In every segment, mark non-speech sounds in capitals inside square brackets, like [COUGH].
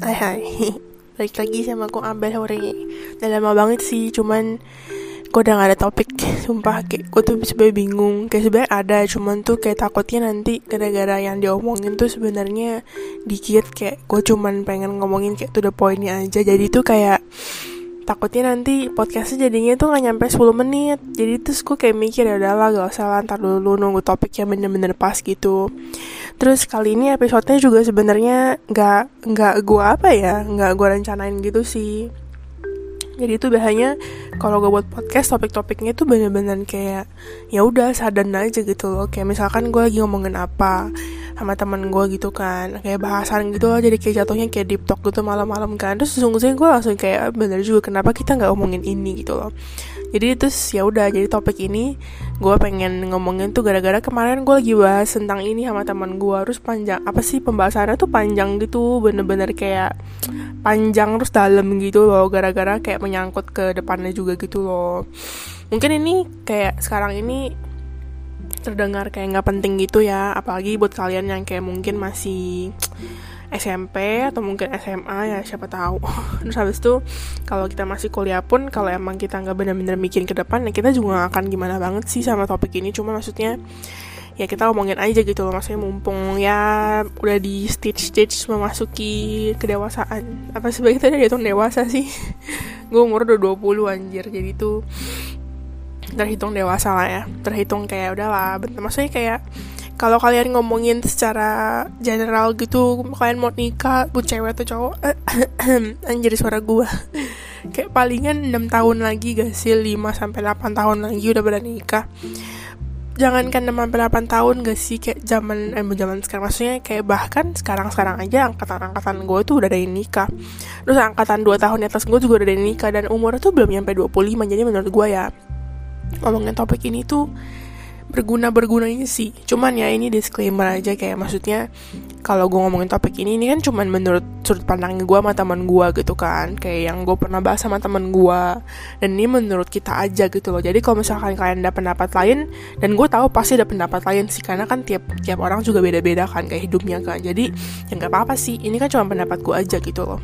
Hai hai. [LAUGHS] Balik lagi sama aku Abel sore Udah lama banget sih Cuman Gue udah gak ada topik. Sumpah kayak Gue tuh sebenernya bingung. Kayak sebenarnya ada Cuman tuh kayak takutnya nanti Gara-gara yang diomongin tuh sebenarnya Dikit. Kayak Gue cuman pengen ngomongin kayak tuh the pointnya aja. Jadi tuh kayak takutnya nanti podcastnya jadinya tuh gak nyampe 10 menit. Jadi terus gue kayak mikir ya udahlah gak usah lantar dulu nunggu topik yang bener-bener pas gitu. Terus kali ini episodenya juga sebenarnya nggak nggak gue apa ya nggak gue rencanain gitu sih jadi itu biasanya kalau gue buat podcast topik-topiknya tuh bener-bener kayak ya udah sadan aja gitu loh. Kayak misalkan gue lagi ngomongin apa sama temen gue gitu kan kayak bahasan gitu loh. Jadi kayak jatuhnya kayak deep talk gitu malam-malam kan. Terus sesungguhnya gue langsung kayak bener juga kenapa kita nggak ngomongin ini? gitu loh jadi terus ya udah jadi topik ini gue pengen ngomongin tuh gara-gara kemarin gue lagi bahas tentang ini sama teman gue terus panjang apa sih pembahasannya tuh panjang gitu bener-bener kayak panjang terus dalam gitu loh gara-gara kayak menyangkut ke depannya juga gitu loh. Mungkin ini kayak sekarang ini terdengar kayak nggak penting gitu ya apalagi buat kalian yang kayak mungkin masih SMP atau mungkin SMA ya siapa tahu. [LAUGHS] Terus habis itu kalau kita masih kuliah pun kalau emang kita nggak benar-benar mikirin ke depan ya kita juga gak akan gimana banget sih sama topik ini. Cuma maksudnya ya kita ngomongin aja gitu loh maksudnya mumpung ya udah di stage stage memasuki kedewasaan. Apa sebagai tadi dihitung dewasa sih? [LAUGHS] Gue umur udah 20 anjir. Jadi tuh terhitung dewasa lah ya. Terhitung kayak udahlah bentar maksudnya kayak kalau kalian ngomongin secara general gitu kalian mau nikah bu cewek atau cowok [COUGHS] anjir suara gua. [LAUGHS] Kayak palingan 6 tahun lagi gak sih? 5 sampai 8 tahun lagi udah pada nikah. Jangankan 6 sampai 8 tahun gak sih? Kayak zaman eh zaman sekarang. Maksudnya kayak bahkan sekarang-sekarang aja angkatan-angkatan gue tuh udah ada yang nikah. Terus angkatan 2 tahun di atas gue juga udah ada yang nikah dan umurnya tuh belum nyampe 25 jadi menurut gue ya ngomongin topik ini tuh berguna-bergunanya sih. Cuman ya ini disclaimer aja kayak maksudnya kalau gue ngomongin topik ini ini kan cuman menurut sudut pandang gue sama teman gue gitu kan. Kayak yang gue pernah bahas sama teman gue dan ini menurut kita aja gitu loh. Jadi kalau misalkan kalian ada pendapat lain dan gue tahu pasti ada pendapat lain sih karena kan tiap tiap orang juga beda-beda kan kayak hidupnya kan. Jadi ya nggak apa-apa sih. Ini kan cuma pendapat gue aja gitu loh.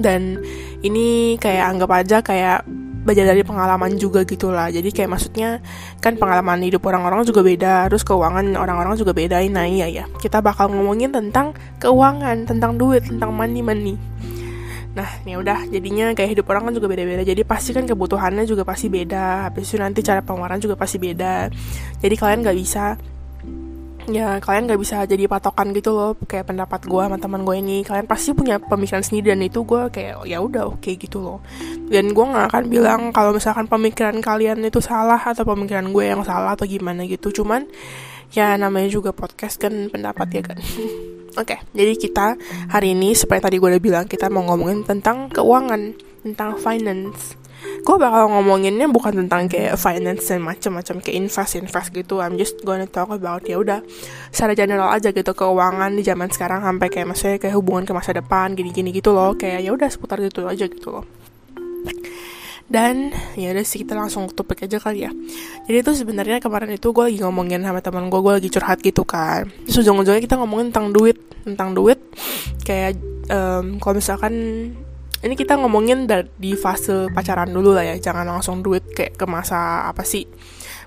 Dan ini kayak anggap aja kayak belajar dari pengalaman juga gitu lah jadi kayak maksudnya kan pengalaman hidup orang-orang juga beda terus keuangan orang-orang juga beda. Nah iya ya kita bakal ngomongin tentang keuangan tentang duit tentang money money. Nah ya udah jadinya kayak hidup orang kan juga beda-beda. Jadi pasti kan kebutuhannya juga pasti beda. Habis itu nanti cara pengeluaran juga pasti beda. Jadi kalian nggak bisa ya kalian gak bisa jadi patokan gitu loh kayak pendapat gue sama teman gue ini. Kalian pasti punya pemikiran sendiri dan itu gue kayak ya udah oke okay gitu loh. Dan gue nggak akan bilang kalau misalkan pemikiran kalian itu salah atau pemikiran gue yang salah atau gimana gitu. Cuman ya namanya juga podcast kan pendapat ya kan. [LAUGHS] Oke okay, jadi kita hari ini seperti tadi gue udah bilang kita mau ngomongin tentang keuangan tentang finance gue bakal ngomonginnya bukan tentang kayak finance dan macam-macam kayak invest invest gitu. I'm just gonna talk about ya udah secara general aja gitu keuangan di zaman sekarang sampai kayak maksudnya kayak hubungan ke masa depan gini-gini gitu loh. Kayak ya udah seputar gitu aja gitu loh. Dan ya udah sih kita langsung topik aja kali ya. Jadi itu sebenarnya kemarin itu gue lagi ngomongin sama teman gue gue lagi curhat gitu kan. Terus ujung-ujungnya kita ngomongin tentang duit tentang duit. Kayak um, kalau misalkan ini kita ngomongin di fase pacaran dulu lah ya. Jangan langsung duit kayak ke masa apa sih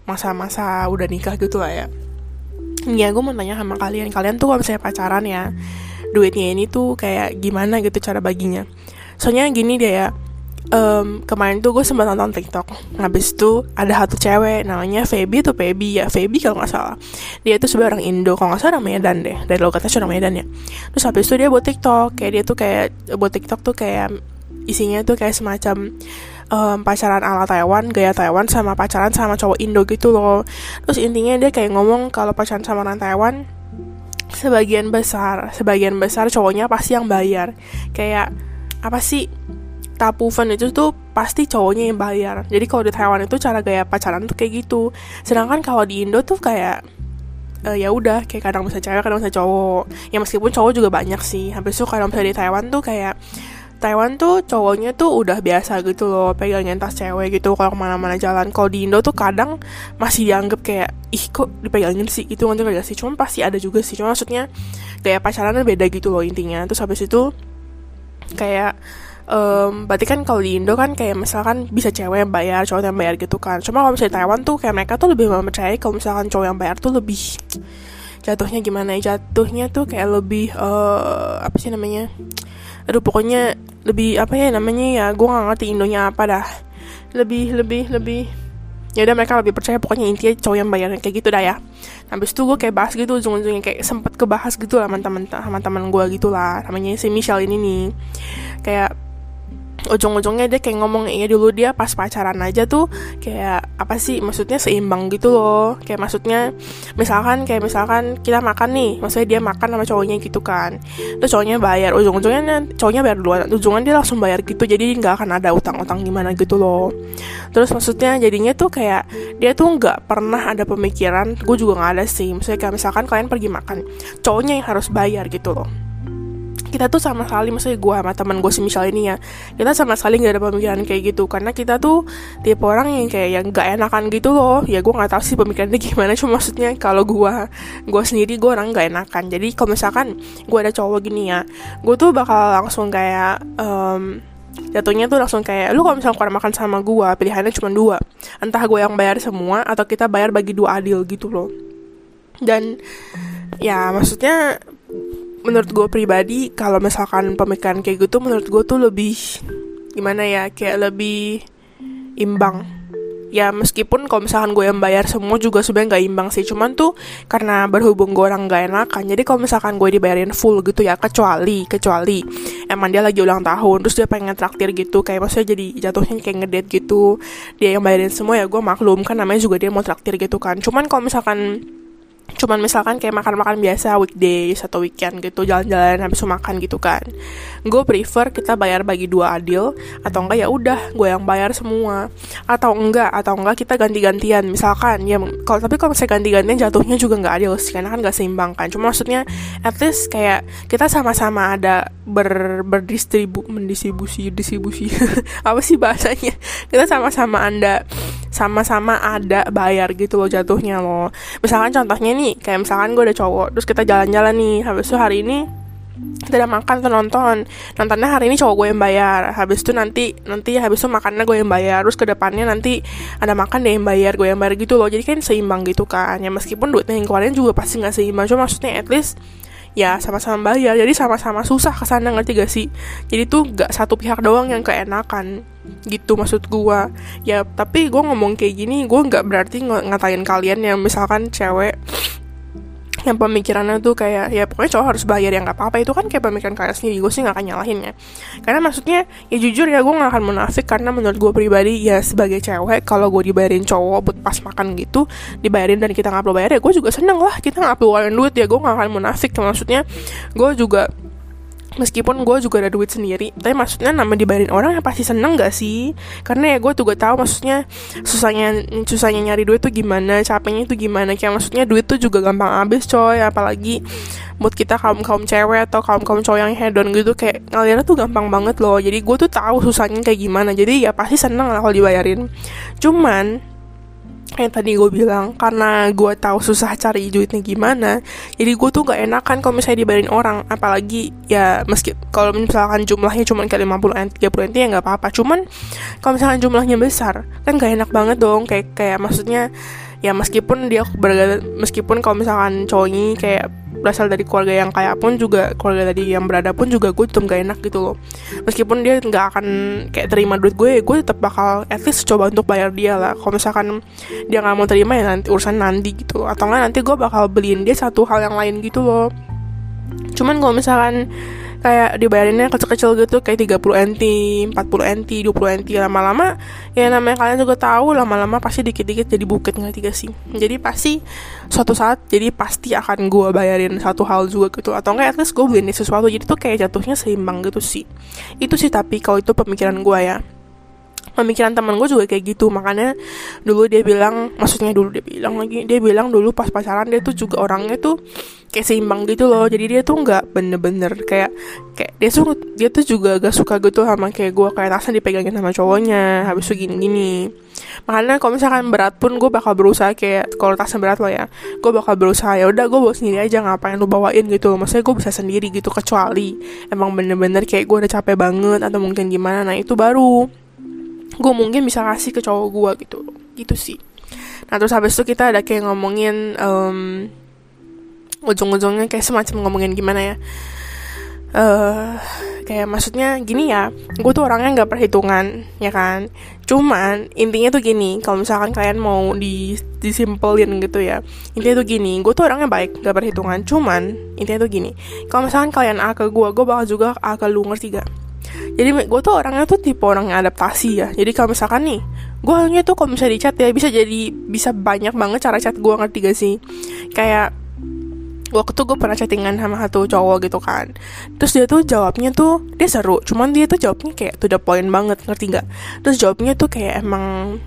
masa-masa udah nikah gitu lah ya. Ya gue mau tanya sama kalian. Kalian tuh kalau misalnya pacaran ya duitnya ini tuh kayak gimana gitu cara baginya? Soalnya gini dia ya um, kemarin tuh gue sempat nonton TikTok. Habis itu ada satu cewek namanya Feby tuh Feby ya, Feby kalau nggak salah. Dia tuh sebenarnya orang Indo, kalau nggak salah orang Medan deh. Dari logatnya orang Medan ya. Terus habis itu dia buat TikTok, kayak dia tuh kayak buat TikTok tuh kayak isinya tuh kayak semacam um, pacaran ala Taiwan, gaya Taiwan sama pacaran sama cowok Indo gitu loh. Terus intinya dia kayak ngomong kalau pacaran sama orang Taiwan sebagian besar, sebagian besar cowoknya pasti yang bayar. Kayak apa sih tapuvan itu tuh pasti cowoknya yang bayar. Jadi kalau di Taiwan itu cara gaya pacaran tuh kayak gitu. Sedangkan kalau di Indo tuh kayak uh, ya udah kayak kadang bisa cewek kadang bisa cowok. Ya meskipun cowok juga banyak sih. Habis itu kalau misalnya di Taiwan tuh kayak Taiwan tuh cowoknya tuh udah biasa gitu loh pegangin tas cewek gitu kalau ke mana-mana jalan. Kalau di Indo tuh kadang masih dianggap kayak ih kok dipegangin sih? Itu nggak gak sih? Cuma pasti ada juga sih. Cuma maksudnya kayak pacarannya beda gitu loh intinya. Terus habis itu kayak um, berarti kan kalau di Indo kan kayak misalkan bisa cewek yang bayar cowok yang bayar gitu kan. Cuma kalau misalnya Taiwan tuh kayak mereka tuh lebih mempercayai kalau misalkan cowok yang bayar tuh lebih jatuhnya gimana ya? Jatuhnya tuh kayak lebih uh, apa sih namanya? Aduh pokoknya lebih apa ya namanya ya? Gue gak ngerti Indonya apa dah. Lebih lebih lebih ya udah mereka lebih percaya pokoknya intinya cowok yang bayar kayak gitu dah ya. Habis itu gue kayak bahas gitu ujung-ujungnya kayak sempet kebahas gitu lah teman-teman teman-teman gue gitu lah. Namanya si Michelle ini nih. Kayak ujung-ujungnya dia kayak ngomong ya dulu dia pas pacaran aja tuh kayak apa sih maksudnya seimbang gitu loh. Kayak maksudnya misalkan kayak misalkan kita makan nih maksudnya dia makan sama cowoknya gitu kan. Terus cowoknya bayar ujung-ujungnya cowoknya bayar duluan. Ujungnya dia langsung bayar gitu jadi nggak akan ada utang-utang gimana gitu loh. Terus maksudnya jadinya tuh kayak dia tuh nggak pernah ada pemikiran gue juga nggak ada sih. Maksudnya kayak misalkan kalian pergi makan cowoknya yang harus bayar gitu loh kita tuh sama sekali maksudnya gue sama teman gue si Michelle ini ya kita sama sekali nggak ada pemikiran kayak gitu. Karena kita tuh tipe orang yang kayak yang nggak enakan gitu loh. Ya gue nggak tahu sih pemikirannya gimana cuma maksudnya kalau gue gue sendiri gue orang nggak enakan. Jadi kalau misalkan gue ada cowok gini ya gue tuh bakal langsung kayak um, jatuhnya tuh langsung kayak lu kalau misalnya keluar makan sama gue pilihannya cuma dua. Entah gue yang bayar semua atau kita bayar bagi dua adil gitu loh. Dan ya maksudnya menurut gue pribadi kalau misalkan pemikiran kayak gitu menurut gue tuh lebih gimana ya kayak lebih imbang. Ya meskipun kalau misalkan gue yang bayar semua juga sebenarnya nggak imbang sih. Cuman tuh karena berhubung gue orang gak enakan jadi kalau misalkan gue dibayarin full gitu ya kecuali kecuali emang dia lagi ulang tahun terus dia pengen traktir gitu kayak maksudnya jadi jatuhnya kayak ngedate gitu dia yang bayarin semua ya gue maklum kan namanya juga dia mau traktir gitu kan. Cuman kalau misalkan cuman misalkan kayak makan-makan biasa weekdays atau weekend gitu jalan-jalan habis makan gitu kan. Gue prefer kita bayar bagi dua adil atau enggak ya udah gue yang bayar semua. Atau enggak atau enggak kita ganti-gantian. Misalkan ya kalau tapi kalau misalnya ganti-gantian jatuhnya juga nggak adil sih karena kan nggak seimbang kan. Cuma maksudnya at least kayak kita sama-sama ada ber berdistribu mendistribusi distribusi. [LAUGHS] Apa sih bahasanya? Kita sama-sama anda sama-sama ada bayar gitu loh jatuhnya loh. Misalkan contohnya nih kayak misalkan gue ada cowok terus kita jalan-jalan nih habis itu hari ini kita udah makan atau nonton nontonnya hari ini cowok gue yang bayar habis itu nanti nanti habis itu makannya gue yang bayar terus ke depannya nanti ada makan dia yang bayar gue yang bayar gitu loh jadi kan seimbang gitu kan ya meskipun duitnya yang keluarin juga pasti nggak seimbang cuma maksudnya at least ya sama-sama bayar jadi sama-sama susah ke sana ngerti gak sih? Jadi tuh gak satu pihak doang yang keenakan gitu maksud gue ya tapi gue ngomong kayak gini gue nggak berarti ng ngatain kalian yang misalkan cewek yang pemikirannya tuh kayak ya pokoknya cowok harus bayar yang nggak apa-apa. Itu kan kayak pemikiran kalian sendiri. Gue sih nggak akan nyalahin ya. Karena maksudnya ya jujur ya gue nggak akan munafik. Karena menurut gue pribadi ya sebagai cewek kalau gue dibayarin cowok buat pas makan gitu dibayarin dan kita nggak perlu bayar ya gue juga seneng lah. Kita nggak perlu duit ya gue nggak akan munafik. Maksudnya gue juga meskipun gue juga ada duit sendiri tapi maksudnya nama dibayarin orang ya pasti seneng gak sih? Karena ya gue juga tahu maksudnya susahnya susahnya nyari duit tuh gimana capeknya tuh gimana. Kayak maksudnya duit tuh juga gampang habis coy. Apalagi mood kita kaum kaum cewek atau kaum kaum cowok yang hedon gitu kayak ngalirnya tuh gampang banget loh. Jadi gue tuh tahu susahnya kayak gimana. Jadi ya pasti seneng lah kalau dibayarin. Cuman kayak tadi gue bilang karena gue tahu susah cari duitnya gimana jadi gue tuh gak enakan kalau misalnya dibayarin orang. Apalagi ya meski kalau misalkan jumlahnya cuma kayak 50 n 30 nt ya nggak apa-apa. Cuman kalau misalkan jumlahnya besar kan gak enak banget dong. Kayak kayak maksudnya ya meskipun dia meskipun kalau misalkan cowoknya kayak berasal dari keluarga yang kaya pun juga keluarga tadi yang berada pun juga gue tetap gak enak gitu loh. Meskipun dia nggak akan kayak terima duit gue gue tetap bakal at least coba untuk bayar dia lah. Kalau misalkan dia nggak mau terima ya nanti urusan nanti gitu atau nggak nanti gue bakal beliin dia satu hal yang lain gitu loh. Cuman kalau misalkan kayak dibayarinnya kecil-kecil gitu kayak 30 NT, 40 NT, 20 NT lama-lama ya namanya kalian juga tahu lama-lama pasti dikit-dikit jadi bukit nggak tiga sih? Jadi pasti suatu saat jadi pasti akan gue bayarin satu hal juga gitu. Atau enggak at least gue beliin sesuatu. Jadi tuh kayak jatuhnya seimbang gitu sih. Itu sih tapi kalau itu pemikiran gue ya pemikiran teman gue juga kayak gitu makanya dulu dia bilang maksudnya dulu dia bilang lagi dia bilang dulu pas pacaran dia tuh juga orangnya tuh kayak seimbang gitu loh. Jadi dia tuh nggak bener-bener kayak kayak dia tuh dia tuh juga gak suka gitu sama kayak gue kayak tasnya dipegangin sama cowoknya habis itu gini-gini. Makanya kalau misalkan berat pun gue bakal berusaha kayak kalau tasnya berat lo ya gue bakal berusaha ya udah gue bawa sendiri aja ngapain lu bawain gitu. Maksudnya gue bisa sendiri gitu kecuali emang bener-bener kayak gue udah capek banget atau mungkin gimana. Nah itu baru gue mungkin bisa kasih ke cowok gue gitu. Gitu sih. Nah terus habis itu kita ada kayak ngomongin um, ujung-ujungnya kayak semacam ngomongin gimana ya. Uh, kayak maksudnya gini ya gue tuh orangnya nggak perhitungan ya kan? Cuman intinya tuh gini kalau misalkan kalian mau di disimpelin gitu ya intinya tuh gini gue tuh orangnya baik nggak perhitungan. Cuman intinya tuh gini kalau misalkan kalian A ke gue gue bakal juga A ke lu ngerti gak jadi gue tuh orangnya tuh tipe orang yang adaptasi ya. Jadi kalau misalkan nih gue hanya tuh kalau misalnya di chat ya bisa jadi bisa banyak banget cara chat gue ngerti gak sih? Kayak waktu tuh gue pernah chattingan sama satu cowok gitu kan. Terus dia tuh jawabnya tuh dia seru cuman dia tuh jawabnya kayak tuh the point banget ngerti gak? Terus jawabnya tuh kayak emang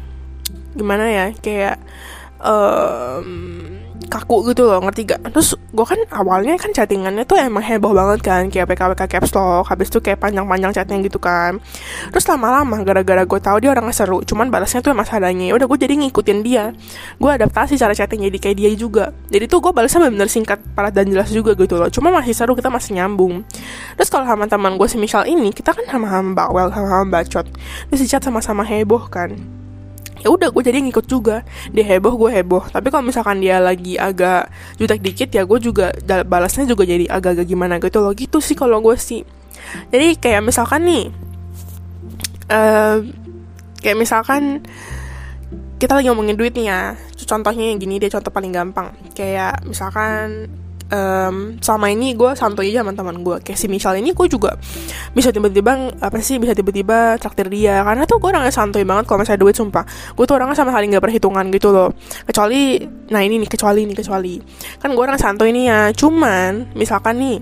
gimana ya kayak um, kaku gitu loh ngerti gak terus gue kan awalnya kan chattingannya tuh emang heboh banget kan kayak PKWK caps lock habis itu kayak panjang-panjang chatnya gitu kan. Terus lama-lama gara-gara gue tahu dia orangnya seru cuman balasnya tuh emang sadanya udah gue jadi ngikutin dia. Gue adaptasi cara chatting jadi kayak dia juga. Jadi tuh gue balasnya bener-bener singkat padat dan jelas juga gitu loh. Cuma masih seru kita masih nyambung. Terus kalau sama teman gue semisal ini kita kan sama-sama bawel sama-sama bacot. Terus chat sama-sama heboh kan ya udah gue jadi ngikut juga. Dia heboh gue heboh. Tapi kalau misalkan dia lagi agak jutek dikit ya gue juga balasnya juga jadi agak-agak gimana gitu. Loh gitu sih kalau gue sih. Jadi kayak misalkan nih uh, kayak misalkan kita lagi ngomongin duit nih ya. Contohnya yang gini deh contoh paling gampang. Kayak misalkan um, selama ini gue santuy aja sama teman gue kayak si Michelle ini gue juga bisa tiba-tiba apa sih bisa tiba-tiba traktir dia. Karena tuh gue orangnya santuy banget kalau misalnya duit sumpah. Gue tuh orangnya sama sekali nggak perhitungan gitu loh. Kecuali nah ini nih kecuali nih kecuali. Kan gue orang santuy nih ya. Cuman misalkan nih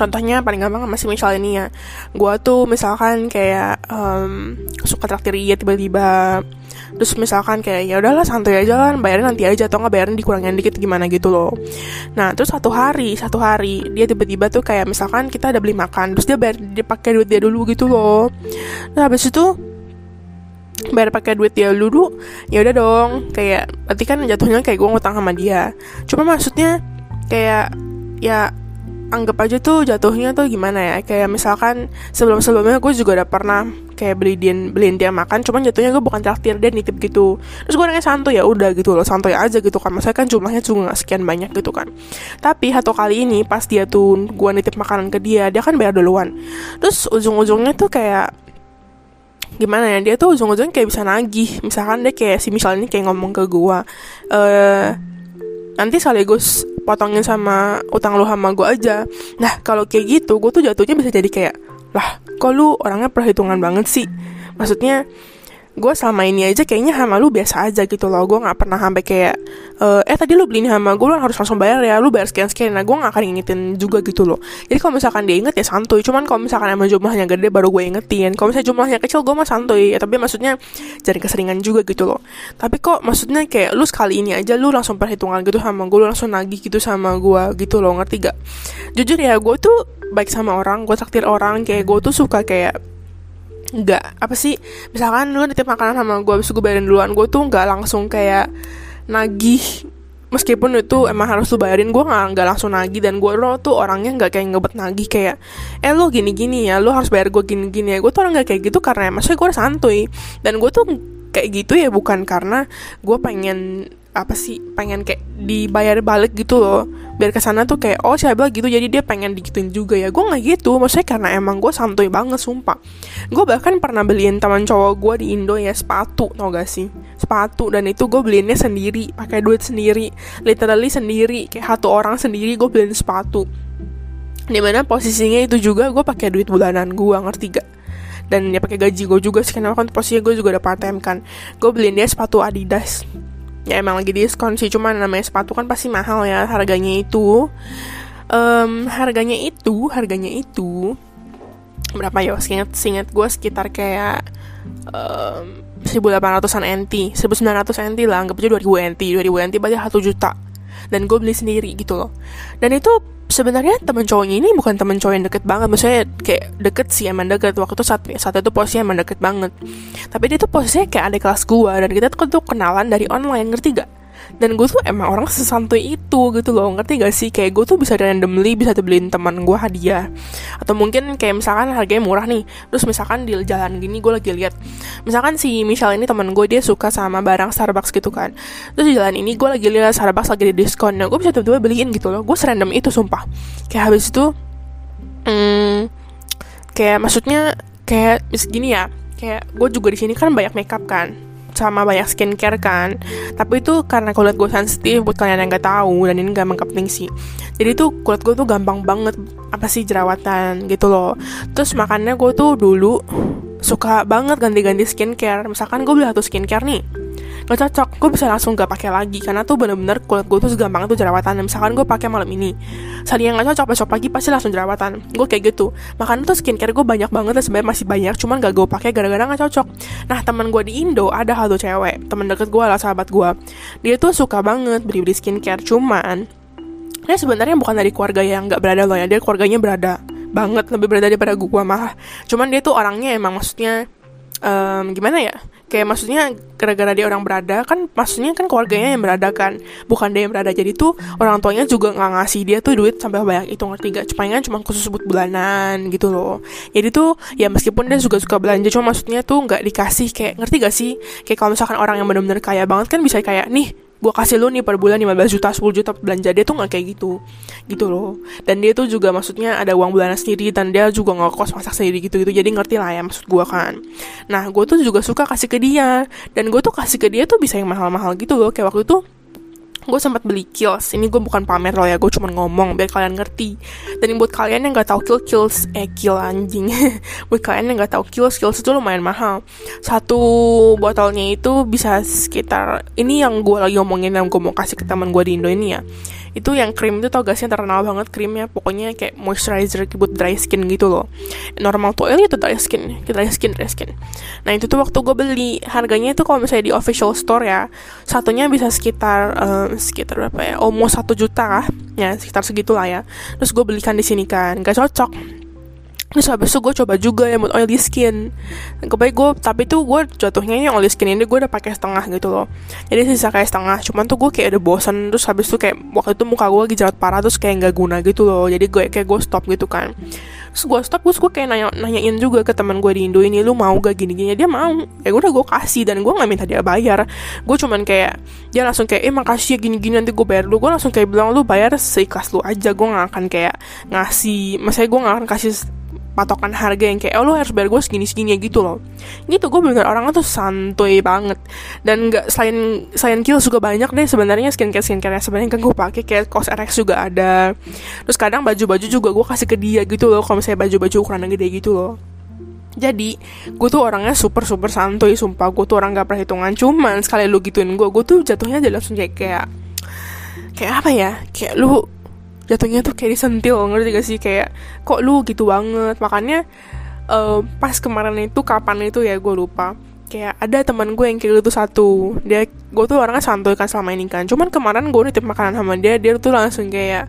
contohnya paling gampang masih misal ini ya. Gue tuh misalkan kayak um, suka traktir dia tiba-tiba terus misalkan kayak ya udahlah santai aja kan bayarin nanti aja atau nggak bayarin dikurangin dikit gimana gitu loh. Nah terus satu hari satu hari dia tiba-tiba tuh kayak misalkan kita ada beli makan terus dia bayar dia pakai duit dia dulu gitu loh. Nah habis itu bayar pakai duit dia dulu ya udah dong. Kayak berarti kan jatuhnya kayak gue ngutang sama dia. Cuma maksudnya kayak ya anggap aja tuh jatuhnya tuh gimana ya? Kayak misalkan sebelum sebelumnya gue juga udah pernah kayak beli dia beliin dia makan cuman jatuhnya gue bukan traktir dia nitip gitu. Terus gue orangnya santuy ya udah gitu loh santuy aja gitu kan. Maksudnya kan jumlahnya juga gak sekian banyak gitu kan. Tapi satu kali ini pas dia tuh gue nitip makanan ke dia dia kan bayar duluan. Terus ujung-ujungnya tuh kayak gimana ya dia tuh ujung-ujungnya kayak bisa nagih. Misalkan dia kayak si misalnya kayak ngomong ke gue eh nanti sekaligus potongin sama utang lu sama gue aja. Nah kalau kayak gitu gue tuh jatuhnya bisa jadi kayak lah kok lu orangnya perhitungan banget sih? Maksudnya gue selama ini aja kayaknya sama lu biasa aja gitu loh. Gue nggak pernah sampai kayak eh, eh tadi lu beli ini sama gue lu harus langsung bayar ya lu bayar sekian sekian. Nah gue nggak akan ingetin juga gitu loh. Jadi kalau misalkan dia inget ya santuy. Cuman kalau misalkan emang jumlahnya gede baru gue ingetin. Kalau misalnya jumlahnya kecil gue mah santuy. Ya tapi maksudnya jadi keseringan juga gitu loh. Tapi kok maksudnya kayak lu sekali ini aja lu langsung perhitungan gitu sama gue lu langsung nagih gitu sama gue gitu loh. Ngerti gak jujur ya gue tuh baik sama orang gue takdir orang. Kayak gue tuh suka kayak nggak. Apa sih? Misalkan lu nitip makanan sama gue abis gue bayarin duluan gue tuh nggak langsung kayak nagih. Meskipun itu emang harus lu bayarin gue nggak nggak langsung nagih. Dan gue lo tuh orangnya nggak kayak ngebet nagih kayak eh lo gini gini ya lo harus bayar gue gini gini ya. Gue tuh orang nggak kayak gitu karena maksudnya gue santuy. Dan gue tuh kayak gitu ya bukan karena gue pengen apa sih pengen kayak dibayar balik gitu loh. Biar ke sana tuh kayak oh siapa gitu jadi dia pengen digituin juga ya. Gue nggak gitu maksudnya karena emang gue santuy banget sumpah. Gue bahkan pernah beliin teman cowok gue di Indo ya sepatu tau gak sih? Sepatu dan itu gue beliinnya sendiri pakai duit sendiri literally sendiri kayak satu orang sendiri gue beliin sepatu. Di mana posisinya itu juga gue pakai duit bulanan gue ngerti gak? Dan ya pakai gaji gue juga sih karena kan posisinya gue juga udah part time kan. Gue beliin dia sepatu Adidas ya emang lagi diskon sih cuman namanya sepatu kan pasti mahal ya harganya itu. Um, harganya itu harganya itu berapa ya? Singkat singkat gue sekitar kayak um, 1800an NT 1900 NT lah anggap aja 2000 NT 2000 NT berarti 1 juta. Dan gue beli sendiri gitu loh. Dan itu sebenarnya teman cowoknya ini bukan teman cowok yang deket banget. Maksudnya kayak deket sih emang deket. Waktu itu saat saat itu posisinya emang deket banget. Tapi dia tuh posisinya kayak ada kelas gue dan kita tuh kenalan dari online ngerti gak dan gue tuh emang orang sesantuy itu gitu loh. Ngerti gak sih? Kayak gue tuh bisa randomly bisa beliin teman gue hadiah. Atau mungkin kayak misalkan harganya murah nih. Terus misalkan di jalan gini gue lagi lihat. Misalkan si Michelle ini teman gue dia suka sama barang Starbucks gitu kan. Terus di jalan ini gue lagi lihat Starbucks lagi di diskon. Nah gue bisa tiba-tiba beliin gitu loh. Gue serandom itu sumpah. Kayak habis itu hmm, kayak maksudnya kayak gini ya. Kayak gue juga di sini kan banyak makeup kan sama banyak skincare kan. Tapi itu karena kulit gue sensitif buat kalian yang nggak tahu dan ini gampang penting sih. Jadi tuh kulit gue tuh gampang banget apa sih jerawatan gitu loh. Terus makanya gue tuh dulu suka banget ganti-ganti skincare. Misalkan gue beli satu skincare nih gak cocok gue bisa langsung gak pakai lagi karena tuh bener-bener kulit gue tuh segampang itu jerawatan misalkan gue pakai malam ini saat yang gak cocok besok pagi pasti langsung jerawatan gue kayak gitu. Makanya tuh skincare gue banyak banget dan sebenarnya masih banyak cuman gak gue pakai gara-gara gak cocok. Nah teman gue di Indo ada satu cewek teman deket gue lah sahabat gue dia tuh suka banget beli-beli skincare cuman dia sebenarnya bukan dari keluarga yang gak berada loh ya dia keluarganya berada banget lebih berada daripada gue malah. Cuman dia tuh orangnya emang maksudnya um, gimana ya kayak maksudnya gara-gara dia orang berada kan maksudnya kan keluarganya yang berada kan. Bukan dia yang berada. Jadi tuh orang tuanya juga nggak ngasih dia tuh duit sampai banyak itu ngerti gak kan cuma khusus buat bulanan gitu loh. Jadi tuh ya meskipun dia juga suka belanja cuma maksudnya tuh nggak dikasih kayak ngerti gak sih? Kayak kalau misalkan orang yang benar-benar kaya banget kan bisa kayak nih gue kasih lu nih per bulan 15 juta 10 juta belanja dia tuh nggak kayak gitu. Gitu loh. Dan dia tuh juga maksudnya ada uang bulanan sendiri dan dia juga nggak kos masak sendiri gitu gitu jadi ngerti lah ya maksud gue kan. Nah gue tuh juga suka kasih ke dia. Dan gue tuh kasih ke dia tuh bisa yang mahal-mahal gitu loh. Kayak waktu itu gue sempat beli kills. Ini gue bukan pamer loh ya gue cuma ngomong biar kalian ngerti. Dan buat kalian yang nggak tahu kill kills eh kill anjing. [LAUGHS] Buat kalian yang nggak tahu kills kills itu lumayan mahal. Satu botolnya itu bisa sekitar ini yang gue lagi ngomongin yang gue mau kasih ke teman gue di Indo ini ya itu yang krim itu tau gak sih terkenal banget krimnya. Pokoknya kayak moisturizer buat dry skin gitu loh. Normal tuh oil itu dry skin dry skin dry skin. Nah itu tuh waktu gue beli. Harganya itu kalau misalnya di official store ya satunya bisa sekitar um, sekitar berapa ya? Almost satu juta lah ya sekitar segitulah ya. Terus gue belikan di sini kan. Gak cocok Terus habis itu gue coba juga yang buat oily skin. Kebaik gue, tapi tuh gue jatuhnya yang oily skin ini gue udah pakai setengah gitu loh. Jadi sisa kayak setengah, cuman tuh gue kayak udah bosan Terus habis itu kayak waktu itu muka gue lagi jerat parah terus kayak nggak guna gitu loh. Jadi gue kayak gue stop gitu kan. Terus gue stop, terus gue kayak nanya, nanyain juga ke teman gue di Indo ini Lu mau gak gini-gini, dia mau. Ya udah gue kasih dan gue gak minta dia bayar. Gue cuman kayak, dia langsung kayak, eh makasih ya gini-gini nanti gue bayar lu. Gue langsung kayak bilang, lu bayar seikhlas lu aja. Gue gak akan kayak ngasih, maksudnya gue gak akan kasih patokan harga yang kayak oh lo harus bayar gue segini segini gitu loh. Gitu gue bener orang tuh santuy banget. Dan nggak selain selain kill juga banyak deh sebenarnya skincare skincare sebenarnya kan gue pakai kayak cosrx juga ada. Terus kadang baju baju juga gue kasih ke dia gitu loh kalau misalnya baju baju ukuran gede gitu loh. Jadi gue tuh orangnya super super santuy sumpah. Gue tuh orang gak perhitungan cuman sekali lu gituin gue gue tuh jatuhnya jadi langsung kayak kayak apa ya? Kayak lu jatuhnya tuh kayak disentil ngerti gak sih? Kayak kok lu gitu banget? Makanya uh, pas kemarin itu kapan itu ya gue lupa. Kayak ada teman gue yang kayak gitu satu. Dia gue tuh orangnya santuy kan selama ini kan. Cuman kemarin gue nitip makanan sama dia dia tuh langsung kayak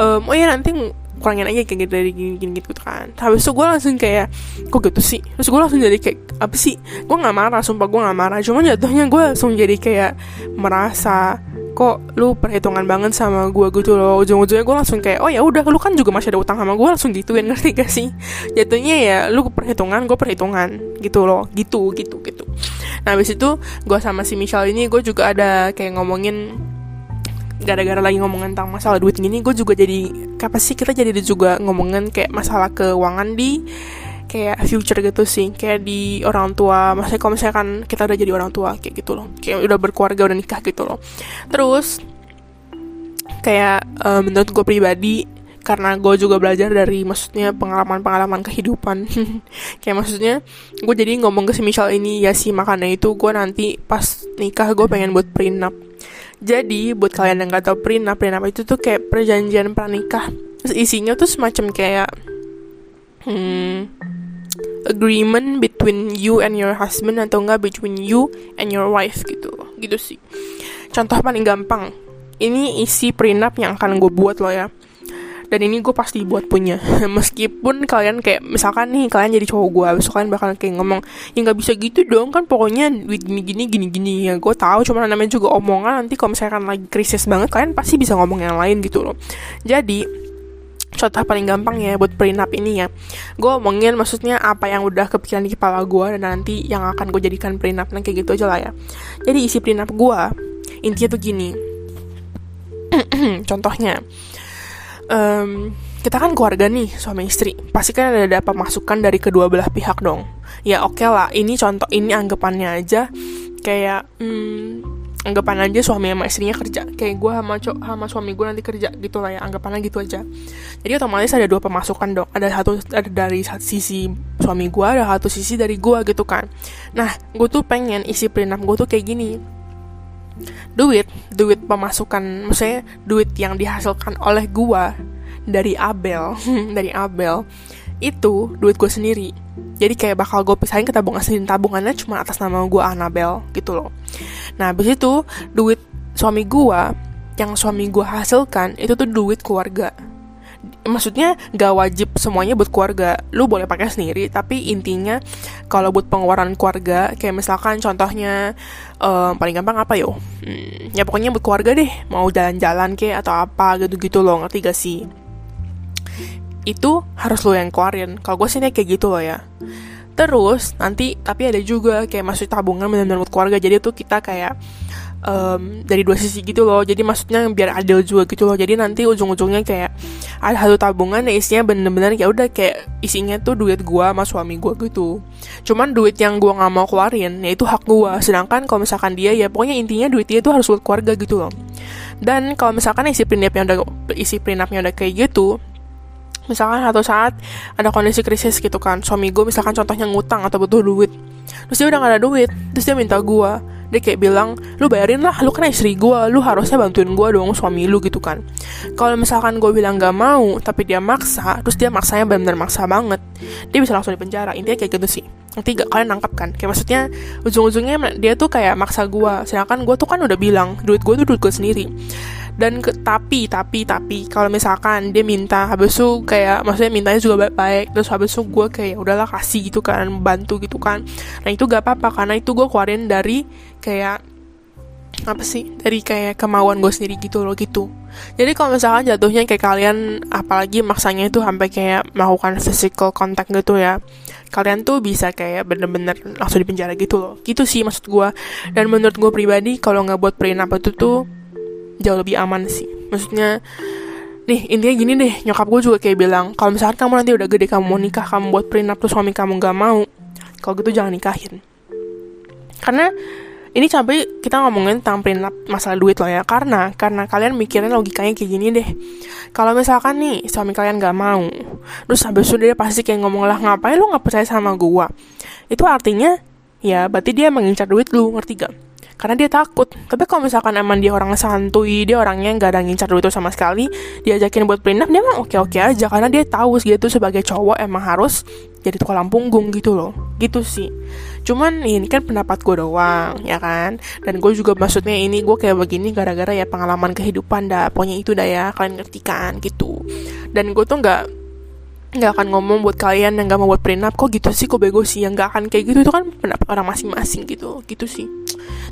um, oh ya nanti kurangin aja kayak gitu dari gini, gini gitu kan. Habis itu gue langsung kayak kok gitu sih? Terus gue langsung jadi kayak apa sih? Gue nggak marah sumpah gue nggak marah. Cuman jatuhnya gue langsung jadi kayak merasa kok lu perhitungan banget sama gue gitu loh. Ujung-ujungnya gue langsung kayak oh ya udah lu kan juga masih ada utang sama gue langsung gituin [LAUGHS] ngerti gak sih? Jatuhnya ya lu perhitungan gue perhitungan gitu loh. Gitu gitu gitu. Nah habis itu gue sama si Michelle ini gue juga ada kayak ngomongin gara-gara lagi ngomongin tentang masalah duit gini gue juga jadi apa sih kita jadi juga ngomongin kayak masalah keuangan di kayak future gitu sih kayak di orang tua. Maksudnya kalau misalkan kita udah jadi orang tua kayak gitu loh. Kayak udah berkeluarga udah nikah gitu loh. Terus kayak uh, menurut gue pribadi karena gue juga belajar dari maksudnya pengalaman-pengalaman kehidupan. [LAUGHS] Kayak maksudnya gue jadi ngomong ke si Michelle ini ya sih makanya itu gue nanti pas nikah gue pengen buat prenup. Jadi buat kalian yang gak tau prenup prenup itu tuh kayak perjanjian terus isinya tuh semacam kayak hmm. Agreement between you and your husband atau enggak between you and your wife gitu. Gitu sih. Contoh paling gampang. Ini isi prenup yang akan gue buat loh ya. Dan ini gue pasti buat punya. [LAUGHS] Meskipun kalian kayak misalkan nih kalian jadi cowok gue besok kalian bakal kayak ngomong ya nggak bisa gitu dong kan pokoknya duit gini gini gini gini ya gue tahu cuma namanya juga omongan. Nanti kalau misalkan lagi krisis banget kalian pasti bisa ngomong yang lain gitu loh. Jadi contoh paling gampang ya buat prenup ini ya. Gue omongin maksudnya apa yang udah kepikiran di kepala gue dan nanti yang akan gue jadikan prenup. Nah kayak gitu aja lah ya. Jadi isi prenup gue intinya tuh gini. [CLEARS THROAT] Contohnya um, kita kan keluarga nih suami istri. Pasti kan ada, ada pemasukan dari kedua belah pihak dong. Ya oke okay lah ini contoh ini anggapannya aja. Kayak hmm, anggapan aja suami sama istrinya kerja. Kayak gue sama co sama suami gue nanti kerja gitu lah ya anggapannya gitu aja. Jadi otomatis ada dua pemasukan dong. Ada satu ada dari sisi suami gue ada satu sisi dari gue gitu kan. Nah gue tuh pengen isi prenup gue tuh kayak gini. Duit duit pemasukan maksudnya duit yang dihasilkan oleh gua dari Abel [LAUGHS] dari Abel itu duit gue sendiri. Jadi kayak bakal gue pisahin ke tabungan sendiri tabungannya cuma atas nama gue Anabel gitu loh. Nah habis itu duit suami gue yang suami gue hasilkan itu tuh duit keluarga. Maksudnya gak wajib semuanya buat keluarga. Lu boleh pakai sendiri tapi intinya kalau buat pengeluaran keluarga kayak misalkan contohnya um, paling gampang apa yo? Hmm, ya pokoknya buat keluarga deh. Mau jalan-jalan kayak atau apa gitu-gitu loh ngerti gak sih itu harus lo yang keluarin. Kalau gue sih kayak gitu loh ya. Terus nanti tapi ada juga kayak masuk tabungan benar-benar buat keluarga. Jadi tuh kita kayak um, dari dua sisi gitu loh. Jadi maksudnya biar adil juga gitu loh. Jadi nanti ujung-ujungnya kayak ada satu tabungan yang isinya bener-bener ya udah kayak isinya tuh duit gua sama suami gua gitu. Cuman duit yang gua nggak mau keluarin ya itu hak gua. Sedangkan kalau misalkan dia ya pokoknya intinya duit dia tuh harus buat keluarga gitu loh. Dan kalau misalkan isi prenupnya udah isi prenupnya udah kayak gitu misalkan satu saat ada kondisi krisis gitu kan suami gue misalkan contohnya ngutang atau butuh duit. Terus dia udah gak ada duit terus dia minta gue dia kayak bilang lu bayarin lah lu kan istri gue lu harusnya bantuin gue dong suami lu gitu kan. Kalau misalkan gue bilang gak mau tapi dia maksa terus dia maksanya benar-benar maksa banget dia bisa langsung di penjara intinya kayak gitu sih nanti gak kalian nangkap kan. Kayak maksudnya ujung-ujungnya dia tuh kayak maksa gue sedangkan gue tuh kan udah bilang duit gue tuh duit gue sendiri. Dan ke, tapi tapi tapi kalau misalkan dia minta habis itu kayak maksudnya mintanya juga baik-baik terus habis itu gue kayak udahlah kasih gitu kan bantu gitu kan. Nah itu gak apa-apa karena itu gue keluarin dari kayak apa sih dari kayak kemauan gue sendiri gitu loh gitu. Jadi kalau misalkan jatuhnya kayak kalian apalagi maksanya itu sampai kayak melakukan physical contact gitu ya kalian tuh bisa kayak bener-bener langsung di penjara gitu loh. Gitu sih maksud gue dan menurut gue pribadi kalau nggak buat prenup itu tuh jauh lebih aman sih. Maksudnya nih intinya gini deh nyokap gue juga kayak bilang kalau misalkan kamu nanti udah gede kamu mau nikah kamu buat prenup tuh suami kamu gak mau kalau gitu jangan nikahin. Karena ini sampai kita ngomongin tentang prenup masalah duit loh ya. Karena karena kalian mikirnya logikanya kayak gini deh. Kalau misalkan nih suami kalian gak mau terus habis itu dia pasti kayak ngomong lah ngapain lu nggak percaya sama gue itu artinya ya berarti dia mengincar duit lu ngerti gak karena dia takut. Tapi kalau misalkan emang dia orang santuy dia orangnya nggak ada ngincar duit sama sekali diajakin buat prenup dia mah oke oke aja. Karena dia tahu gitu sebagai cowok emang harus jadi tukang punggung gitu loh. Gitu sih. Cuman ini kan pendapat gue doang ya kan? Dan gue juga maksudnya ini gue kayak begini gara-gara ya pengalaman kehidupan dah. Pokoknya itu dah ya kalian ngerti kan? Gitu. Dan gue tuh nggak nggak akan ngomong buat kalian yang nggak mau buat prenup kok gitu sih? Kok bego sih? Yang nggak akan kayak gitu. Itu kan pendapat orang masing-masing gitu. Gitu sih.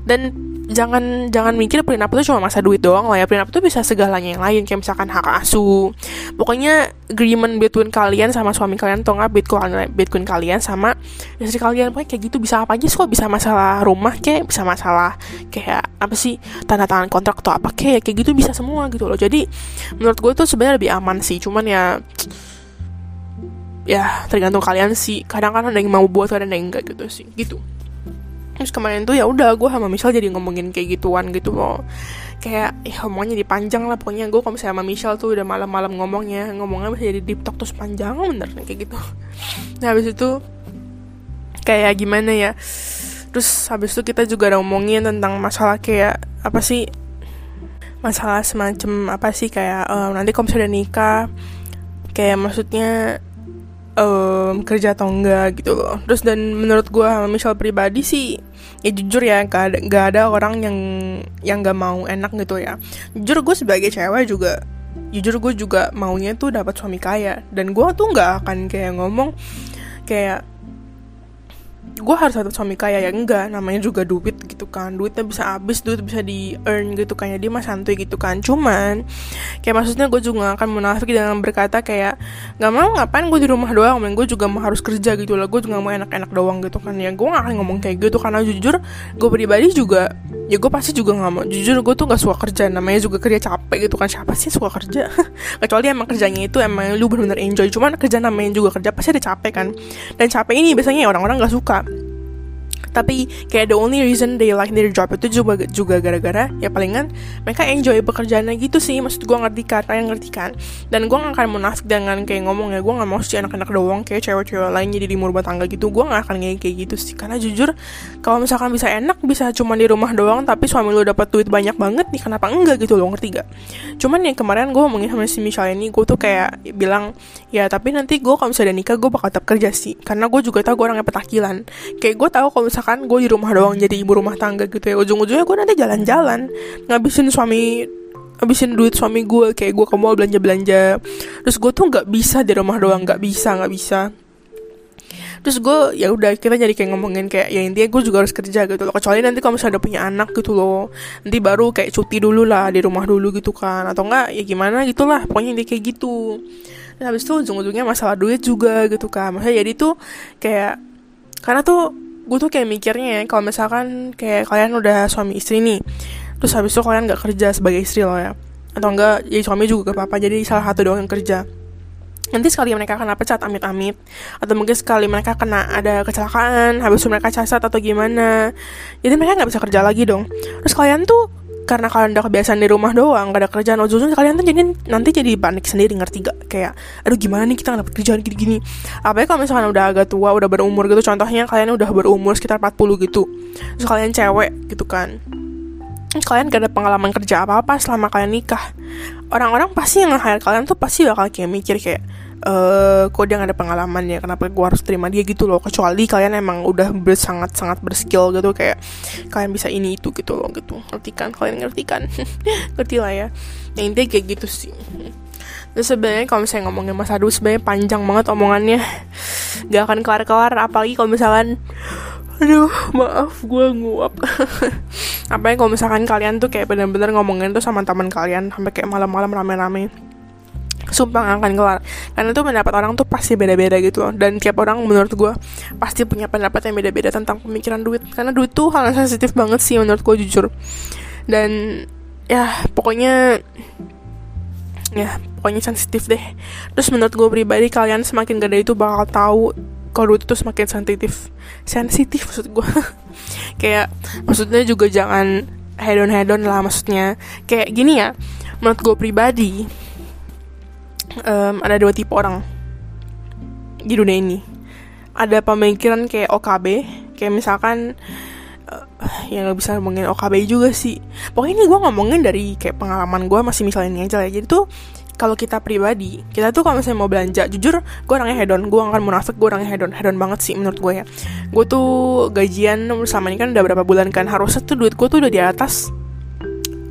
Dan jangan jangan mikir prenup itu cuma masa duit doang lah ya. Prenup itu bisa segalanya yang lain kayak misalkan hak asuh. Pokoknya agreement between kalian sama suami kalian atau nggak between between kalian sama istri kalian. Pokoknya kayak gitu. Bisa apa aja sih kok bisa masalah rumah kayak bisa masalah kayak apa sih tanda tangan kontrak atau apa kayak kayak gitu bisa semua gitu loh. Jadi menurut gue tuh sebenarnya lebih aman sih. Cuman ya ya tergantung kalian sih. Kadang kadang ada yang mau buat ada yang enggak gitu sih. Gitu. Terus kemarin tuh ya udah gue sama Michelle jadi ngomongin kayak gituan gitu loh. Kayak ya ngomongnya dipanjang lah pokoknya. Gue kalau misalnya sama Michelle tuh udah malam-malam ngomongnya ngomongnya bisa jadi deep talk terus panjang bener kayak gitu. [LAUGHS] Nah habis itu kayak gimana ya? Terus habis itu kita juga ada ngomongin tentang masalah kayak apa sih? Masalah semacam apa sih kayak um, nanti kalau misalnya nikah kayak maksudnya um, kerja atau enggak gitu loh. Terus dan menurut gue misal pribadi sih ya jujur ya gak ada, gak ada orang yang yang gak mau enak gitu ya. Jujur gue sebagai cewek juga jujur gue juga maunya tuh dapat suami kaya. Dan gue tuh nggak akan kayak ngomong kayak gue harus dapat suami kaya ya enggak. Namanya juga duit gitu kan. Duitnya bisa habis duit bisa di earn gitu kayak dia mah santuy gitu kan. Cuman kayak maksudnya gue juga akan munafik dengan berkata kayak nggak mau ngapain gue di rumah doang? Men gue juga mau harus kerja gitu lah gue juga mau enak-enak doang gitu kan. Ya gue gak akan ngomong kayak gitu. Karena jujur gue pribadi juga ya gue pasti juga nggak mau. Jujur gue tuh nggak suka kerja. Namanya juga kerja capek gitu kan. Siapa sih suka kerja? [LAUGHS] Kecuali emang kerjanya itu emang lu bener-bener enjoy. Cuman kerja namanya juga kerja pasti ada capek kan. Dan capek ini biasanya orang-orang nggak suka tapi kayak the only reason they like their job itu juga juga gara-gara ya palingan mereka enjoy pekerjaannya gitu sih. Maksud gue ngerti kan kalian ngerti kan? Dan gue gak akan munafik dengan kayak ngomong ya gue gak mau sih anak-anak doang kayak cewek-cewek lain jadi di rumah tangga gitu. Gue gak akan kayak kayak gitu sih. Karena jujur kalau misalkan bisa enak bisa cuma di rumah doang tapi suami lo dapat duit banyak banget nih kenapa enggak gitu lo ngerti gak cuman yang kemarin gue ngomongin sama si Michelle ini gue tuh kayak bilang ya tapi nanti gue kalau misalnya nikah gue bakal tetap kerja sih. Karena gue juga tahu gue orangnya petakilan. Kayak gue tahu kalau misalkan gue di rumah doang jadi ibu rumah tangga gitu ya ujung-ujungnya gue nanti jalan-jalan ngabisin suami ngabisin duit suami gue kayak gue ke mall belanja-belanja. Terus gue tuh nggak bisa di rumah doang nggak bisa nggak bisa. Terus gue ya udah kita jadi kayak ngomongin kayak ya intinya gue juga harus kerja gitu loh kecuali nanti kalau misalnya udah punya anak gitu loh nanti baru kayak cuti dulu lah di rumah dulu gitu kan atau enggak ya gimana gitulah pokoknya dia kayak gitu. Dan habis itu ujung-ujungnya masalah duit juga gitu kan maksudnya jadi tuh kayak karena tuh gue tuh kayak mikirnya ya kalau misalkan kayak kalian udah suami istri nih terus habis itu kalian nggak kerja sebagai istri loh ya atau enggak jadi suami juga gak apa-apa jadi salah satu doang yang kerja. Nanti sekali mereka kena pecat amit-amit atau mungkin sekali mereka kena ada kecelakaan habis itu mereka cacat atau gimana jadi mereka nggak bisa kerja lagi dong. Terus kalian tuh karena kalian udah kebiasaan di rumah doang gak ada kerjaan ujung-ujungnya kalian tuh jadi nanti jadi panik sendiri ngerti gak kayak aduh gimana nih kita gak dapet kerjaan gini-gini? Apa ya kalau misalkan udah agak tua udah berumur gitu contohnya kalian udah berumur sekitar 40 gitu terus kalian cewek gitu kan kalian gak ada pengalaman kerja apa-apa selama kalian nikah orang-orang pasti yang nge kalian tuh pasti bakal kayak mikir kayak uh, kok dia gak ada pengalaman ya kenapa gue harus terima dia gitu loh. Kecuali kalian emang udah sangat sangat berskill gitu kayak kalian bisa ini itu gitu loh gitu. Ngerti kan? Kalian ngerti kan? [LAUGHS] Ngerti lah ya. Yang intinya kayak gitu sih. Terus sebenarnya kalau misalnya ngomongin Mas Adu sebenarnya panjang banget omongannya. Gak akan kelar-kelar apalagi kalau misalkan Aduh maaf gue nguap. [LAUGHS] Apalagi kalau misalkan kalian tuh kayak bener-bener ngomongin tuh sama teman kalian Sampai kayak malam-malam rame-rame sumpah akan kelar. Karena tuh pendapat orang tuh pasti beda-beda gitu loh. Dan tiap orang menurut gue pasti punya pendapat yang beda-beda tentang pemikiran duit. Karena duit tuh hal yang sensitif banget sih menurut gue jujur. Dan ya pokoknya ya pokoknya sensitif deh. Terus menurut gue pribadi kalian semakin gede itu bakal tahu kalau duit itu semakin sensitif. Sensitif maksud gue [LAUGHS] kayak maksudnya juga jangan hedon hedon lah maksudnya. Kayak gini ya menurut gue pribadi um, ada dua tipe orang di dunia ini. Ada pemikiran kayak OKB kayak misalkan uh, ya nggak bisa ngomongin OKB juga sih. Pokoknya ini gue ngomongin dari kayak pengalaman gue masih misalnya ini aja lah. Jadi tuh kalau kita pribadi kita tuh kalau misalnya mau belanja jujur gue orangnya hedon. Gue akan munafik gue orangnya hedon. Hedon banget sih menurut gue ya. Gue tuh gajian sama ini kan udah berapa bulan kan. Harusnya tuh duit gue tuh udah di atas.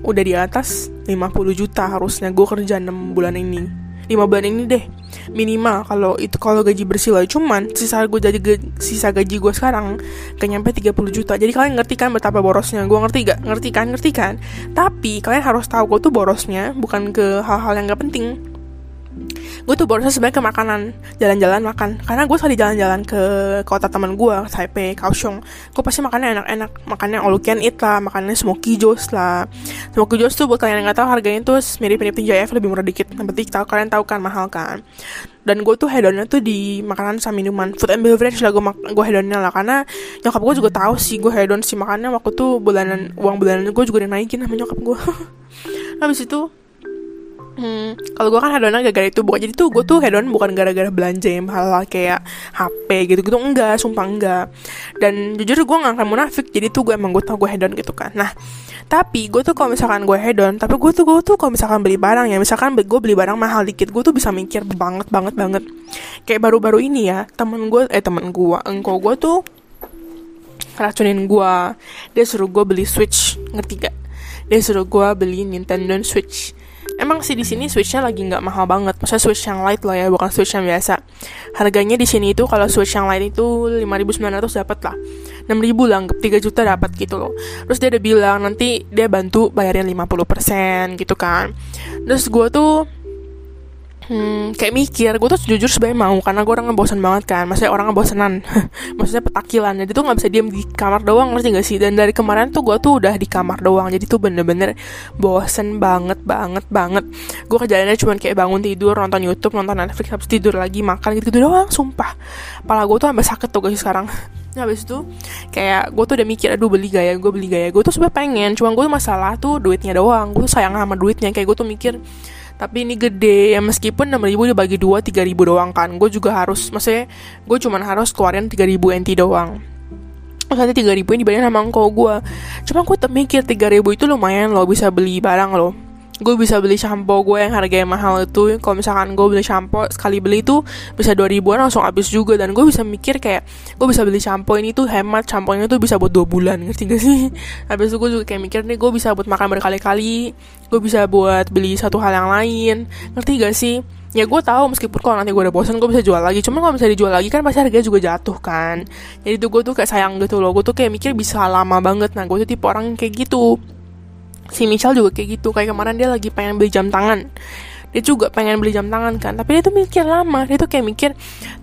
Udah di atas 50 juta harusnya gue kerja 6 bulan ini lima bulan ini deh. Minimal kalau itu kalau gaji bersih lah cuman sisa gue jadi sisa gaji gue sekarang gak nyampe 30 juta. Jadi kalian ngerti kan betapa borosnya? Gue ngerti gak? Ngerti kan? Ngerti kan? Tapi kalian harus tahu gue tuh borosnya bukan ke hal-hal yang gak penting gue tuh borosnya sebenarnya ke makanan jalan-jalan makan. Karena gue sekali jalan-jalan ke kota teman gue Taipei Kaohsiung. Gue pasti makannya enak-enak. Makannya all you can eat lah makannya smoky joes lah. Smoky joes tuh buat kalian yang nggak tahu harganya tuh mirip-mirip TJF lebih murah dikit. Yang penting tahu kalian tahu kan mahal kan. Dan gue tuh hedonnya tuh di makanan sama minuman. Food and beverage lah gue gue hedonnya lah. Karena nyokap gue juga tahu sih gue hedon sih makannya waktu tuh bulanan uang bulanan gue juga dinaikin sama nyokap gue [LAUGHS] habis itu Hmm, kalau gue kan hedonnya gara-gara itu bukan jadi tuh gue tuh hedon bukan gara-gara belanja yang hal kayak HP gitu gitu enggak sumpah enggak. Dan jujur gue nggak akan munafik. Jadi tuh gue emang gue tau gue hedon gitu kan. Nah tapi gue tuh kalau misalkan gue hedon tapi gue tuh gue tuh kalau misalkan beli barang ya misalkan gue beli barang mahal dikit gue tuh bisa mikir banget banget banget. Kayak baru-baru ini ya temen gue eh temen gue engkau gue tuh racunin gue dia suruh gue beli switch ngerti gak dia suruh gue beli Nintendo Switch Emang sih di sini switchnya lagi nggak mahal banget, maksudnya switch yang light lah ya, bukan switch yang biasa. Harganya di sini itu kalau switch yang light itu 5.900 dapat lah, 6.000 lah, 3 juta dapat gitu loh. Terus dia udah bilang nanti dia bantu bayarin 50% gitu kan. Terus gue tuh hmm, kayak mikir gue tuh jujur sebenarnya mau karena gue orang bosan banget kan. Maksudnya orang bosanan [LAUGHS] maksudnya petakilan. Jadi tuh nggak bisa diem di kamar doang ngerti gak sih? Dan dari kemarin tuh gue tuh udah di kamar doang. Jadi tuh bener-bener bosen banget banget banget. Gue kerjaannya cuma kayak bangun tidur nonton YouTube nonton Netflix habis tidur lagi makan gitu, -gitu doang sumpah. Pala gue tuh sampai sakit tuh guys sekarang. Nah, habis itu kayak gue tuh udah mikir aduh beli gaya gue beli gaya. Gue tuh sebenernya pengen cuma gue masalah tuh duitnya doang. Gue tuh sayang sama duitnya. Kayak gue tuh mikir tapi ini gede ya meskipun 6 ribu dibagi 2 3 ribu doang kan. Gue juga harus maksudnya gue cuman harus keluarin 3 ribu NT doang. Terus tiga ribu ini dibayar sama engkau gue Cuma gue mikir tiga ribu itu lumayan loh bisa beli barang loh gue bisa beli shampoo gue yang harganya mahal itu. Kalau misalkan gue beli shampoo sekali beli itu bisa dua ribuan langsung habis juga. Dan gue bisa mikir kayak gue bisa beli shampoo ini tuh hemat shampoo ini tuh bisa buat dua bulan [LAUGHS] ngerti gak sih? Habis itu gue juga kayak mikir nih gue bisa buat makan berkali-kali. Gue bisa buat beli satu hal yang lain. Ngerti gak sih? Ya gue tahu meskipun kalau nanti gue udah bosan gue bisa jual lagi. Cuman kalau misalnya dijual lagi kan pasti harganya juga jatuh kan. Jadi tuh gue tuh kayak sayang gitu loh. Gue tuh kayak mikir bisa lama banget. Nah gue tuh tipe orang kayak gitu si Michelle juga kayak gitu. Kayak kemarin dia lagi pengen beli jam tangan. Dia juga pengen beli jam tangan kan. Tapi dia tuh mikir lama. Dia tuh kayak mikir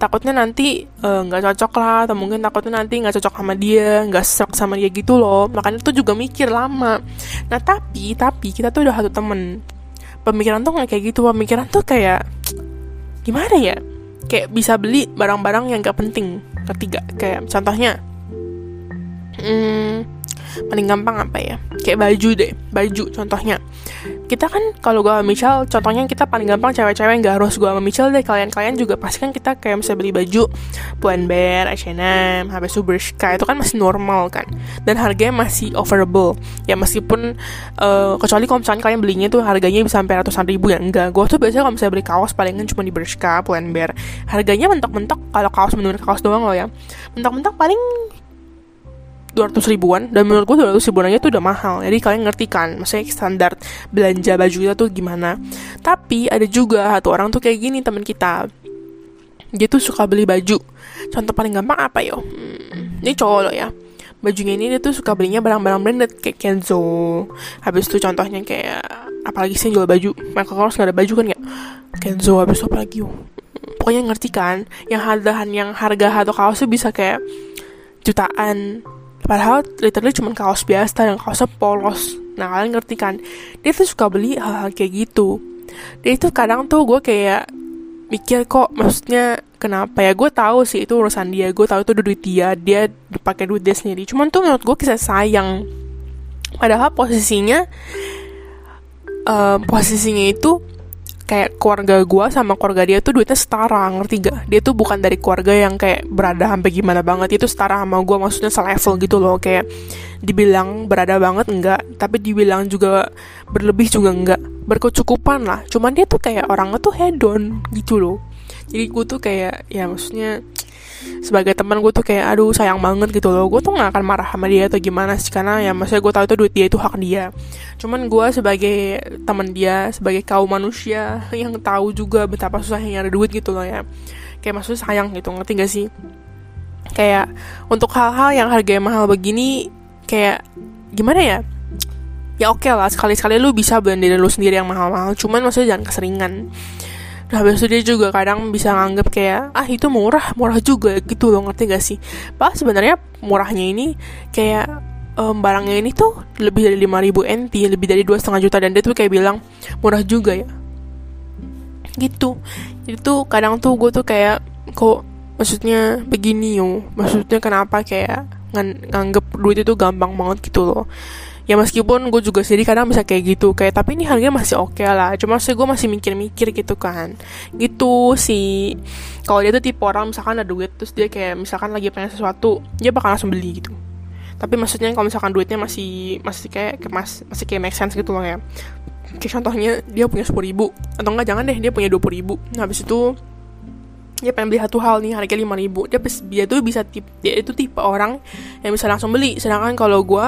takutnya nanti eh, nggak uh, cocok lah. Atau mungkin takutnya nanti nggak cocok sama dia nggak serak sama dia gitu loh. Makanya tuh juga mikir lama. Nah tapi tapi kita tuh udah satu temen. Pemikiran tuh nggak kayak gitu. Pemikiran tuh kayak gimana ya? Kayak bisa beli barang-barang yang gak penting. Ketiga kayak contohnya hmm, paling gampang apa ya? Kayak baju deh baju contohnya. Kita kan kalau gue sama Michelle contohnya kita paling gampang cewek-cewek nggak harus gue sama Michelle deh. Kalian-kalian juga pasti kan kita kayak bisa beli baju Pull&Bear, H&M, habis itu Bershka itu kan masih normal kan. Dan harganya masih offerable ya meskipun uh, kecuali kalau misalnya kalian belinya tuh harganya bisa sampai ratusan ribu ya enggak. Gue tuh biasanya kalau misalnya beli kaos palingan cuma di Bershka, Pull&Bear harganya mentok-mentok kalau kaos menurut kaos doang loh ya. Mentok-mentok paling 200 ribuan dan menurut gue 200 ribuan aja tuh udah mahal. Jadi kalian ngerti kan maksudnya standar belanja baju kita tuh gimana. Tapi ada juga satu orang tuh kayak gini teman kita. Dia tuh suka beli baju. Contoh paling gampang apa yo? Hmm, ini cowok lo ya. Bajunya ini dia tuh suka belinya barang-barang branded kayak Kenzo. Habis itu contohnya kayak apalagi sih jual baju? Michael Kors gak ada baju kan ya Kenzo habis itu apa lagi yo? Pokoknya ngerti kan yang harga yang harga atau kaos tuh bisa kayak jutaan Padahal literally cuma kaos biasa dan kaosnya polos. Nah kalian ngerti kan? Dia tuh suka beli hal-hal kayak gitu. Dia itu kadang tuh gue kayak mikir kok maksudnya kenapa ya gue tahu sih itu urusan dia gue tahu itu duit dia dia dipakai duit dia sendiri cuman tuh menurut gue kisah sayang padahal posisinya uh, posisinya itu kayak keluarga gue sama keluarga dia tuh duitnya setara ngerti gak? Dia tuh bukan dari keluarga yang kayak berada sampai gimana banget. Itu setara sama gue maksudnya selevel gitu loh. Kayak dibilang berada banget enggak tapi dibilang juga berlebih juga enggak. Berkecukupan lah. Cuman dia tuh kayak orangnya tuh hedon gitu loh. Jadi gue tuh kayak ya maksudnya sebagai teman gue tuh kayak aduh sayang banget gitu loh. Gue tuh nggak akan marah sama dia atau gimana sih karena ya maksudnya gue tahu itu duit dia itu hak dia. Cuman gue sebagai teman dia sebagai kaum manusia yang tahu juga betapa susahnya nyari duit gitu loh ya. Kayak maksudnya sayang gitu ngerti gak sih? Kayak untuk hal-hal yang harganya mahal begini kayak gimana ya? Ya oke okay lah sekali-sekali lu bisa beli diri lu sendiri yang mahal-mahal. Cuman maksudnya jangan keseringan habis itu dia juga kadang bisa nganggep kayak ah itu murah murah juga gitu loh ngerti gak sih? Pak sebenarnya murahnya ini kayak um, barangnya ini tuh lebih dari 5000 NT lebih dari dua setengah juta dan dia tuh kayak bilang murah juga ya. Gitu. Jadi tuh kadang tuh gue tuh kayak kok maksudnya begini yo? Maksudnya kenapa kayak ngan nganggep duit itu gampang banget gitu loh ya meskipun gue juga sendiri kadang bisa kayak gitu kayak tapi ini harganya masih oke okay lah. Cuma sih gue masih mikir-mikir gitu kan. Gitu sih. Kalau dia tuh tipe orang misalkan ada duit terus dia kayak misalkan lagi pengen sesuatu dia bakal langsung beli gitu. Tapi maksudnya kalau misalkan duitnya masih masih kayak mas, masih kayak make sense gitu loh ya. Kayak contohnya dia punya sepuluh ribu. Atau enggak jangan deh dia punya dua puluh ribu. Nah, habis itu dia pengen beli satu hal nih harga lima ribu. Dia dia tuh bisa tip dia itu tipe orang yang bisa langsung beli. Sedangkan kalau gue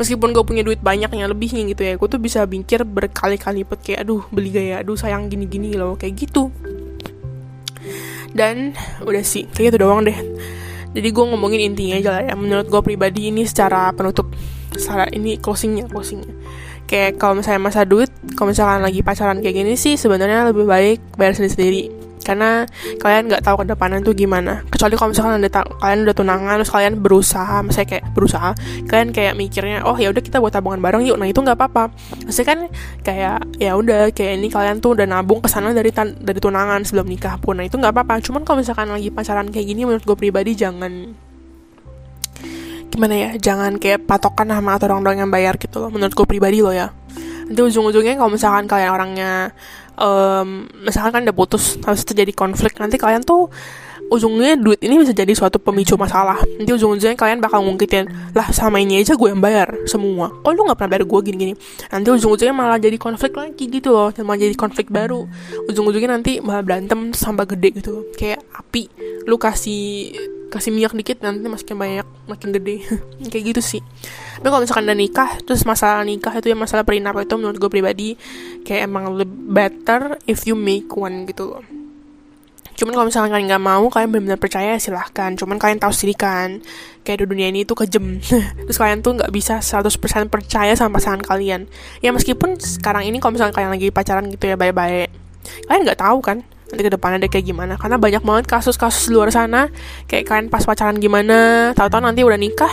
meskipun gue punya duit banyak yang lebihnya gitu ya gue tuh bisa binkir berkali-kali lipat kayak aduh beli gaya aduh sayang gini-gini loh kayak gitu. Dan udah sih kayak gitu doang deh. Jadi gue ngomongin intinya aja lah ya menurut gue pribadi ini secara penutup secara ini closingnya closingnya. Kayak kalau misalnya masa duit kalau misalkan lagi pacaran kayak gini sih sebenarnya lebih baik bayar sendiri sendiri karena kalian nggak tahu ke depannya tuh gimana. Kecuali kalau misalkan ada kalian udah tunangan terus kalian berusaha misalnya kayak berusaha kalian kayak mikirnya oh ya udah kita buat tabungan bareng yuk. Nah itu nggak apa-apa. Maksudnya kan kayak ya udah kayak ini kalian tuh udah nabung ke sana dari dari tunangan sebelum nikah pun. Nah itu nggak apa-apa. Cuman kalau misalkan lagi pacaran kayak gini menurut gue pribadi jangan gimana ya jangan kayak patokan sama atau orang-orang yang bayar gitu loh menurut gue pribadi loh ya. Nanti ujung-ujungnya kalau misalkan kalian orangnya um, misalkan kan udah putus harus terjadi konflik nanti kalian tuh ujungnya duit ini bisa jadi suatu pemicu masalah. Nanti ujung-ujungnya kalian bakal ngungkitin lah sama ini aja gue yang bayar semua. Kok lu nggak pernah bayar gue gini-gini? Nanti ujung-ujungnya malah jadi konflik lagi gitu loh malah jadi konflik baru. Ujung-ujungnya nanti malah berantem sampai gede gitu. Kayak api. Lu kasih kasih minyak dikit nanti makin banyak makin gede. [LAUGHS] Kayak gitu sih. Tapi kalau misalkan udah nikah terus masalah nikah itu ya masalah perinap itu menurut gue pribadi kayak emang lebih better if you make one gitu loh. Cuman kalau misalkan kalian nggak mau kalian benar-benar percaya silahkan. Cuman kalian tahu sendiri kan kayak di dunia ini tuh kejem. [LAUGHS] Terus kalian tuh nggak bisa 100% percaya sama pasangan kalian. Ya meskipun sekarang ini kalau misalkan kalian lagi pacaran gitu ya baik-baik kalian nggak tahu kan nanti ke depannya deh kayak gimana. Karena banyak banget kasus-kasus luar sana. Kayak kalian pas pacaran gimana. Tahu-tahu nanti udah nikah.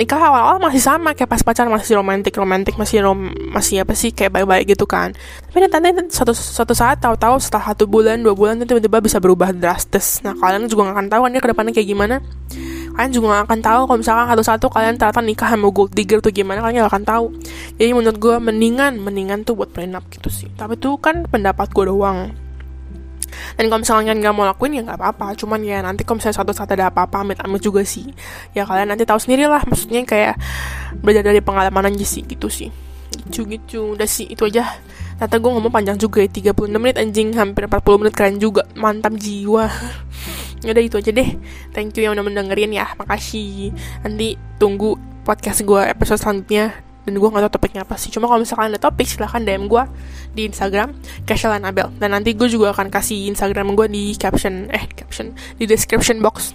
Nikah awal-awal masih sama kayak pas pacaran. Masih romantis romantis masih rom masih apa sih kayak baik-baik gitu kan. Tapi nanti suatu saat tahu-tahu setelah satu bulan dua bulan tiba-tiba bisa berubah drastis. Nah kalian juga gak akan tahu kan dia ke depannya kayak gimana. Kalian juga gak akan tahu kalau misalkan satu-satu kalian ternyata nikah sama gold digger tuh gimana kalian gak akan tahu. Jadi menurut gue mendingan mendingan tuh buat prenup gitu sih. Tapi tuh kan pendapat gue doang dan kalau misalnya kalian nggak mau lakuin ya nggak apa-apa. Cuman ya nanti kalau misalnya suatu saat ada apa-apa amit-amit juga sih. Ya kalian nanti tahu sendiri lah. Maksudnya kayak belajar dari pengalaman aja sih gitu sih. Gitu gitu udah sih itu aja. Tata gue ngomong panjang juga ya 36 menit anjing. Hampir 40 menit keren juga. Mantap jiwa. [LAUGHS] Ya Udah itu aja deh. Thank you yang udah mendengerin ya. Makasih. Nanti tunggu podcast gue episode selanjutnya dan gue gak tau topiknya apa sih. Cuma kalau misalkan ada topik silahkan DM gue di Instagram Casual Abel. Dan nanti gue juga akan kasih Instagram gue di caption eh caption di description box.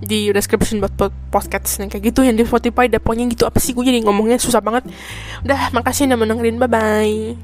Di description buat podcast yang kayak gitu yang di Spotify ada pokoknya gitu. Apa sih? Gue jadi ngomongnya susah banget. Udah makasih udah mendengarin bye bye